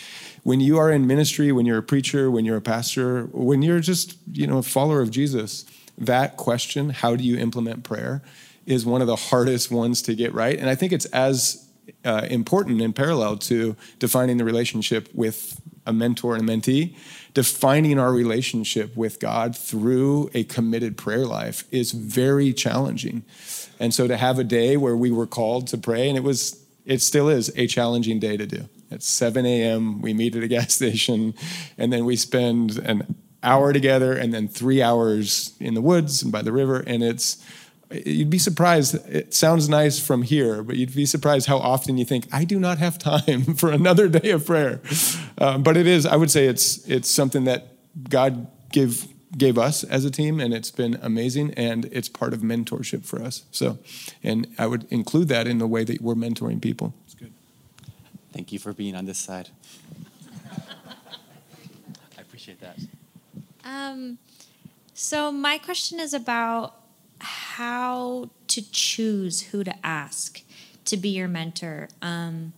When you are in ministry, when you're a preacher, when you're a pastor, when you're just, you know, a follower of Jesus, that question, how do you implement prayer, is one of the hardest ones to get right. And I think it's as uh, important in parallel to defining the relationship with a mentor and a mentee. Defining our relationship with God through a committed prayer life is very challenging. And so to have a day where we were called to pray, and it was, it still is a challenging day to do. At 7 a.m., we meet at a gas *laughs* station, and then we spend an hour together and then three hours in the woods and by the river. And it's, you'd be surprised. It sounds nice from here, but you'd be surprised how often you think, I do not have time *laughs* for another day of prayer. Um, but it is, I would say it's, it's something that God gave, gave us as a team, and it's been amazing, and it's part of mentorship for us. So, and I would include that in the way that we're mentoring people. Thank you for being on this side. *laughs* I appreciate that. Um, so my question is about how to choose who to ask to be your mentor. Um,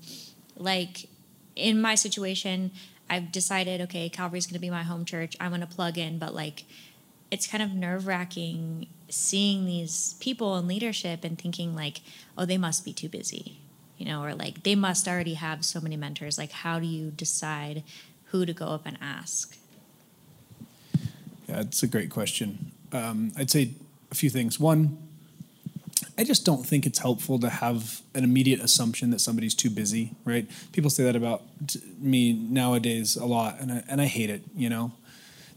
like in my situation, I've decided, okay, Calvary's going to be my home church. I'm going to plug in, but like, it's kind of nerve wracking seeing these people in leadership and thinking like, oh, they must be too busy, you know, or like they must already have so many mentors. Like, how do you decide who to go up and ask? Yeah, it's a great question. Um, I'd say a few things. One, I just don't think it's helpful to have an immediate assumption that somebody's too busy, right? People say that about me nowadays a lot, and I, and I hate it. You know,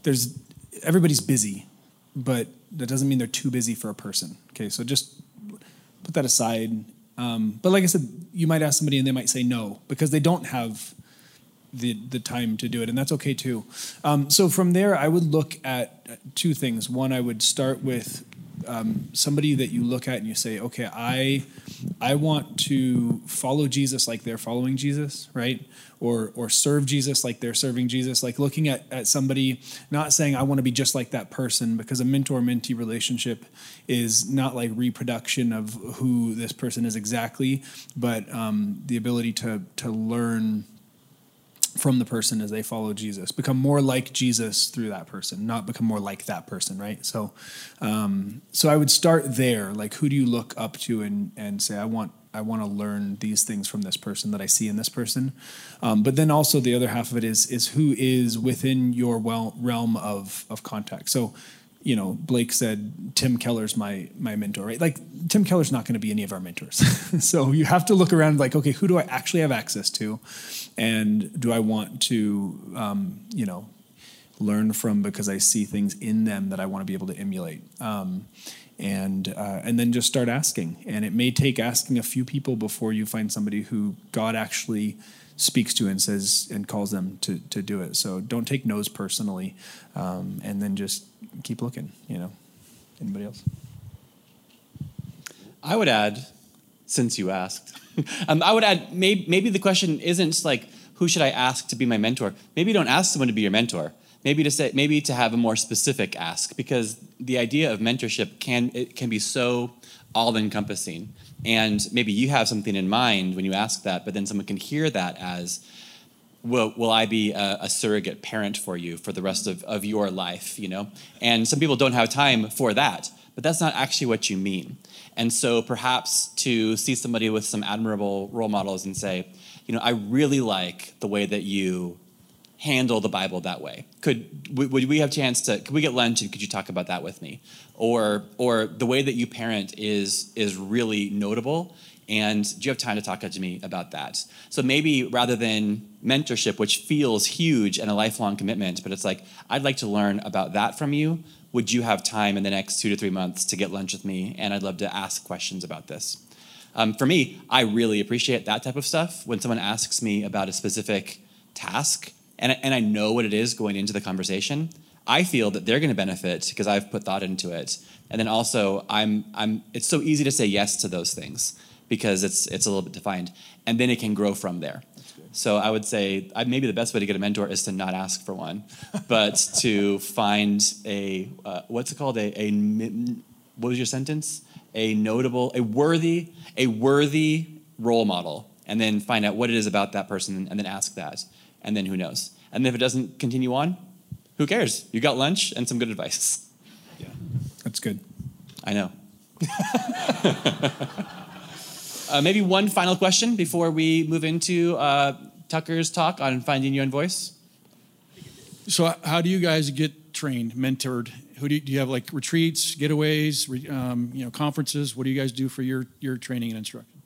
there's everybody's busy, but that doesn't mean they're too busy for a person. Okay, so just put that aside. Um, but like I said, you might ask somebody and they might say no because they don't have the the time to do it, and that's okay too. Um, so from there, I would look at two things. One, I would start with um, somebody that you look at and you say, okay, I I want to follow Jesus like they're following Jesus, right? Or or serve Jesus like they're serving Jesus. Like looking at at somebody, not saying I want to be just like that person, because a mentor mentee relationship is not like reproduction of who this person is exactly, but um, the ability to to learn from the person as they follow Jesus. Become more like Jesus through that person, not become more like that person, right? So, um, so I would start there. Like, who do you look up to and and say, I want I want to learn these things from this person that I see in this person. Um, but then also the other half of it is is who is within your well, realm of of contact. So you know, Blake said Tim Keller's my my mentor, right? Like Tim Keller's not going to be any of our mentors. *laughs* so you have to look around like, okay, who do I actually have access to, and do I want to, um, you know, learn from because I see things in them that I want to be able to emulate. Um, and uh, and then just start asking. And it may take asking a few people before you find somebody who God actually speaks to and says and calls them to to do it. So don't take no's personally, um, and then just keep looking. You know, anybody else? I would add, since you asked, *laughs* um, I would add maybe, maybe the question isn't like who should I ask to be my mentor. Maybe don't ask someone to be your mentor. Maybe to say maybe to have a more specific ask because the idea of mentorship can it can be so all encompassing. And maybe you have something in mind when you ask that, but then someone can hear that as, will, will I be a, a, surrogate parent for you for the rest of, of your life, you know? And some people don't have time for that, but that's not actually what you mean. And so perhaps to see somebody with some admirable role models and say, you know, I really like the way that you handle the Bible that way? Could would we have chance to? Could we get lunch and could you talk about that with me? Or or the way that you parent is is really notable. And do you have time to talk to me about that? So maybe rather than mentorship, which feels huge and a lifelong commitment, but it's like I'd like to learn about that from you. Would you have time in the next two to three months to get lunch with me? And I'd love to ask questions about this. Um, for me, I really appreciate that type of stuff when someone asks me about a specific task and, and I know what it is going into the conversation. I feel that they're going to benefit because I've put thought into it. And then also, I'm, I'm, it's so easy to say yes to those things because it's, it's a little bit defined. And then it can grow from there. So I would say I, maybe the best way to get a mentor is to not ask for one, but *laughs* to find a, uh, what's it called? A, a, what was your sentence? A notable, a worthy, a worthy role model, and then find out what it is about that person, and then ask that, and then who knows? And then if it doesn't continue on, who cares? You got lunch and some good advice. *laughs* Yeah, that's good. I know. *laughs* uh, maybe one final question before we move into uh, Tucker's talk on finding your own voice. So, how do you guys get trained, mentored? Who do you, do you have like retreats, getaways, re, um, you know, conferences? What do you guys do for your your training and instruction?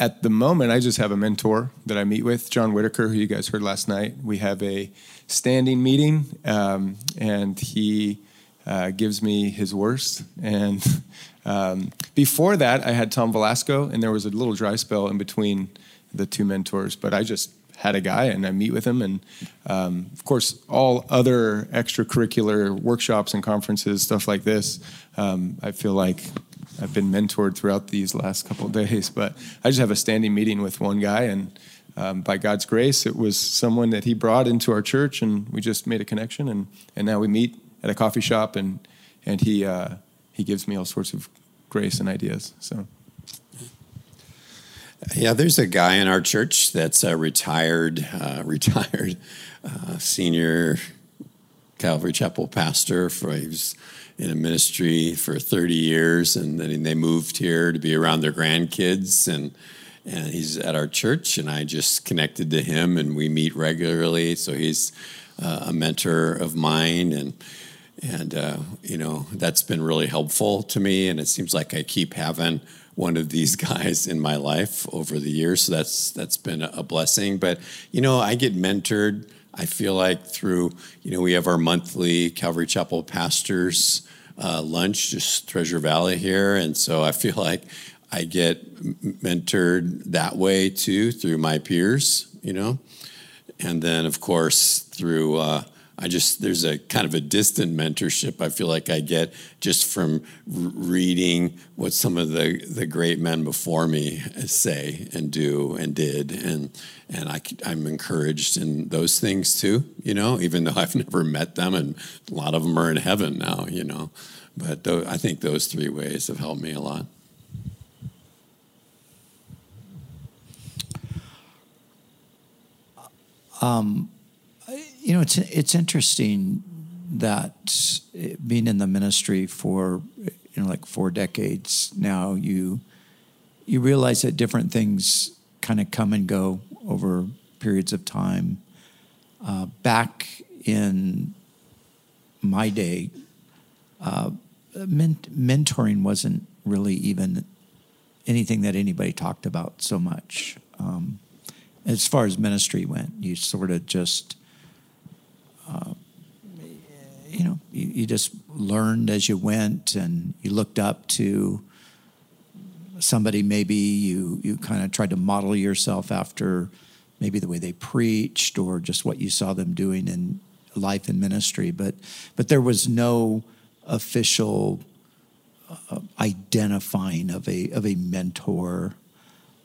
At the moment, I just have a mentor that I meet with, John Whitaker, who you guys heard last night. We have a standing meeting, um, and he uh, gives me his worst. And um, before that, I had Tom Velasco, and there was a little dry spell in between the two mentors. But I just had a guy, and I meet with him, and um, of course, all other extracurricular workshops and conferences, stuff like this. Um, I feel like I've been mentored throughout these last couple of days, but I just have a standing meeting with one guy, and um, by God's grace, it was someone that He brought into our church, and we just made a connection, and and now we meet at a coffee shop, and and he uh, he gives me all sorts of grace and ideas. So. Yeah, there's a guy in our church that's a retired, uh, *laughs* retired uh, senior Calvary Chapel pastor. For he was in a ministry for 30 years, and then they moved here to be around their grandkids, and and he's at our church, and I just connected to him, and we meet regularly. So he's uh, a mentor of mine, and and uh, you know that's been really helpful to me, and it seems like I keep having one of these *laughs* guys in my life over the years. So that's that's been a blessing. But you know, I get mentored. I feel like through you know we have our monthly Calvary Chapel pastors uh, lunch, just Treasure Valley here, and so I feel *laughs* like I get mentored that way too through my peers. You know, and then of course through. Uh, I just there's a kind of a distant mentorship I feel like I get just from reading what some of the the great men before me say and do and did and and I, I'm encouraged in those things too you know even though *laughs* I've never met them and a lot of them are in heaven now you know but th- I think those three ways have helped me a lot. Um, you know, it's it's interesting that being in the ministry for you know like four decades now, you you realize that different things kind of come and go over periods of time. Uh, back in my day, uh, ment- mentoring wasn't really even anything that anybody talked about so much. Um, as far as ministry went, you sort of just uh, you just learned as you went and you looked up to somebody maybe you you kind of tried to model yourself after maybe the way they preached or just what you saw them doing in life and ministry but but there was no official uh, identifying of a of a mentor.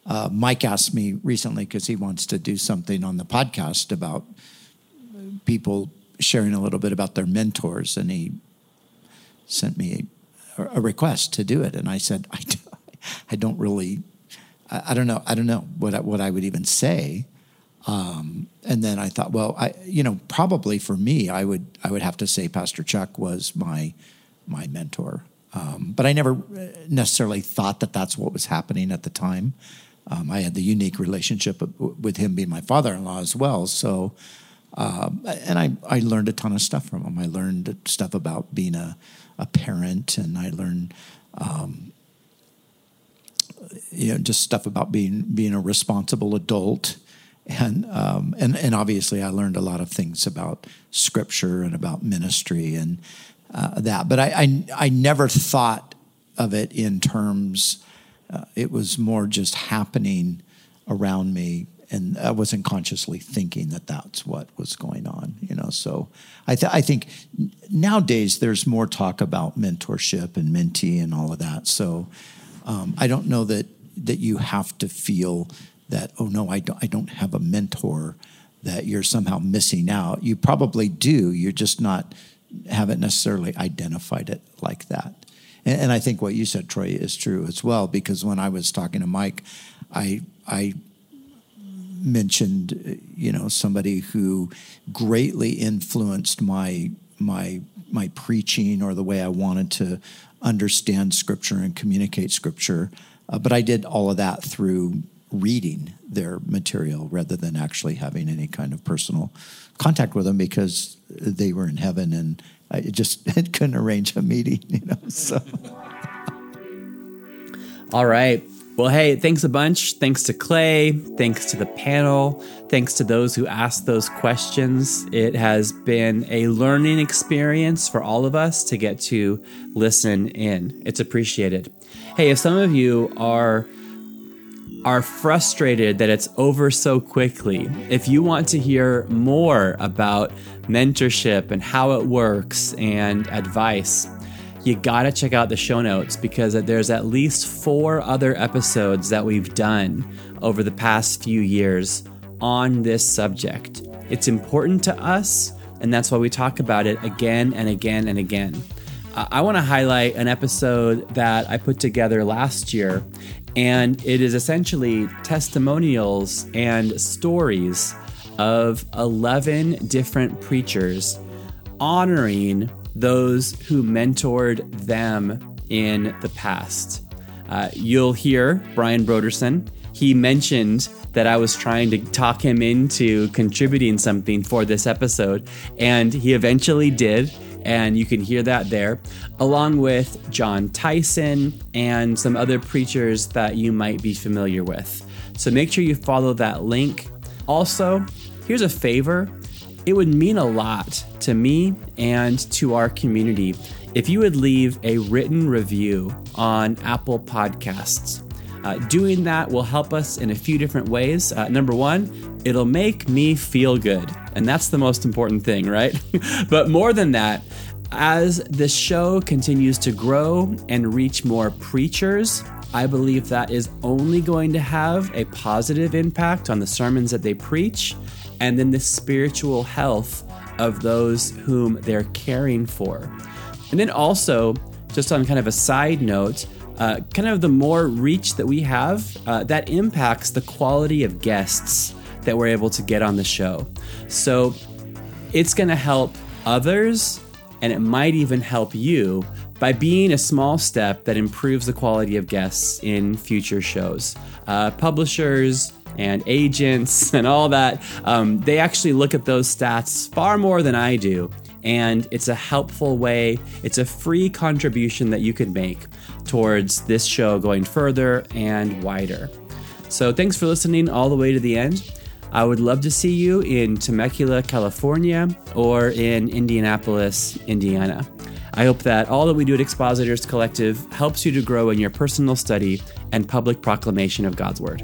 Uh, Mike asked me recently because he wants to do something on the podcast about people sharing a little bit about their mentors, and he sent me a, a request to do it, and I said, I, I don't really, I, I, don't know, I don't know what I, what I would even say. Um, and then I thought, well, I, you know, probably for me, I would, I would have to say Pastor Chuck was my, my mentor. Um, but I never necessarily thought that that's what was happening at the time. Um, I had the unique relationship with him being my father-in-law as well. So Um, and I, I learned a ton of stuff from him. I learned stuff about being a, a parent, and I learned, um, you know, just stuff about being being a responsible adult, and um, and and obviously I learned a lot of things about scripture and about ministry and uh, that. But I, I I never thought of it in terms. Uh, it was more just happening around me and I wasn't consciously thinking that that's what was going on, you know. So I, th- I think nowadays there's more talk about mentorship and mentee and all of that. So um, I don't know that that you have to feel that oh no, I don't I don't have a mentor that you're somehow missing out. You probably do. You're just not haven't necessarily identified it like that. And, and I think what you said, Troy, is true as well. Because when I was talking to Mike, I I mentioned, you know, somebody who greatly influenced my my my preaching or the way I wanted to understand Scripture and communicate Scripture. Uh, but I did all of that through reading their material rather than actually having any kind of personal contact with them because they were in heaven and I just *laughs* couldn't arrange a meeting, *laughs* you know. So. All right. Well, hey, thanks a bunch. Thanks to Clay. Thanks to the panel. Thanks to those who asked those questions. It has been a learning experience for all of us to get to listen in. It's appreciated. Hey, if some of you are are frustrated that it's over so quickly, if you want to hear more about mentorship and how it works and advice, you gotta check out the show notes because there's at least four other episodes that we've done over the past few years on this subject. It's important to us, and that's why we talk about it again and again and again. Uh, I wanna highlight an episode that I put together last year, and it is essentially testimonials and stories of 11 different preachers honoring those who mentored them in the past. Uh, you'll hear Brian Brodersen. He mentioned that I was trying to talk him into contributing something for this episode, and he eventually did. And you can hear that there, along with Jon Tyson and some other preachers that you might be familiar with. So make sure you follow that link. Also, here's a favor it would mean a lot to me and to our community if you would leave a written review on Apple Podcasts. Uh, doing that will help us in a few different ways. Uh, number one, it'll make me feel good. And that's the most important thing, right? *laughs* but more than that, as the show continues to grow and reach more preachers, I believe that is only going to have a positive impact on the sermons that they preach and then the spiritual health of those whom they're caring for. And then also, just on kind of a side note, uh, kind of the more reach that we have, uh, that impacts the quality of guests that we're able to get on the show. So it's going to help others, and it might even help you by being a small step that improves the quality of guests in future shows. Uh, publishers, and agents and all that, um, they actually look at those stats far more than I do. And it's a helpful way, it's a free contribution that you can make towards this show going further and wider. So thanks for listening all the way to the end. I would love to see you in Temecula, California, or in Indianapolis, Indiana. I hope that all that we do at Expositors Collective helps you to grow in your personal study and public proclamation of God's Word.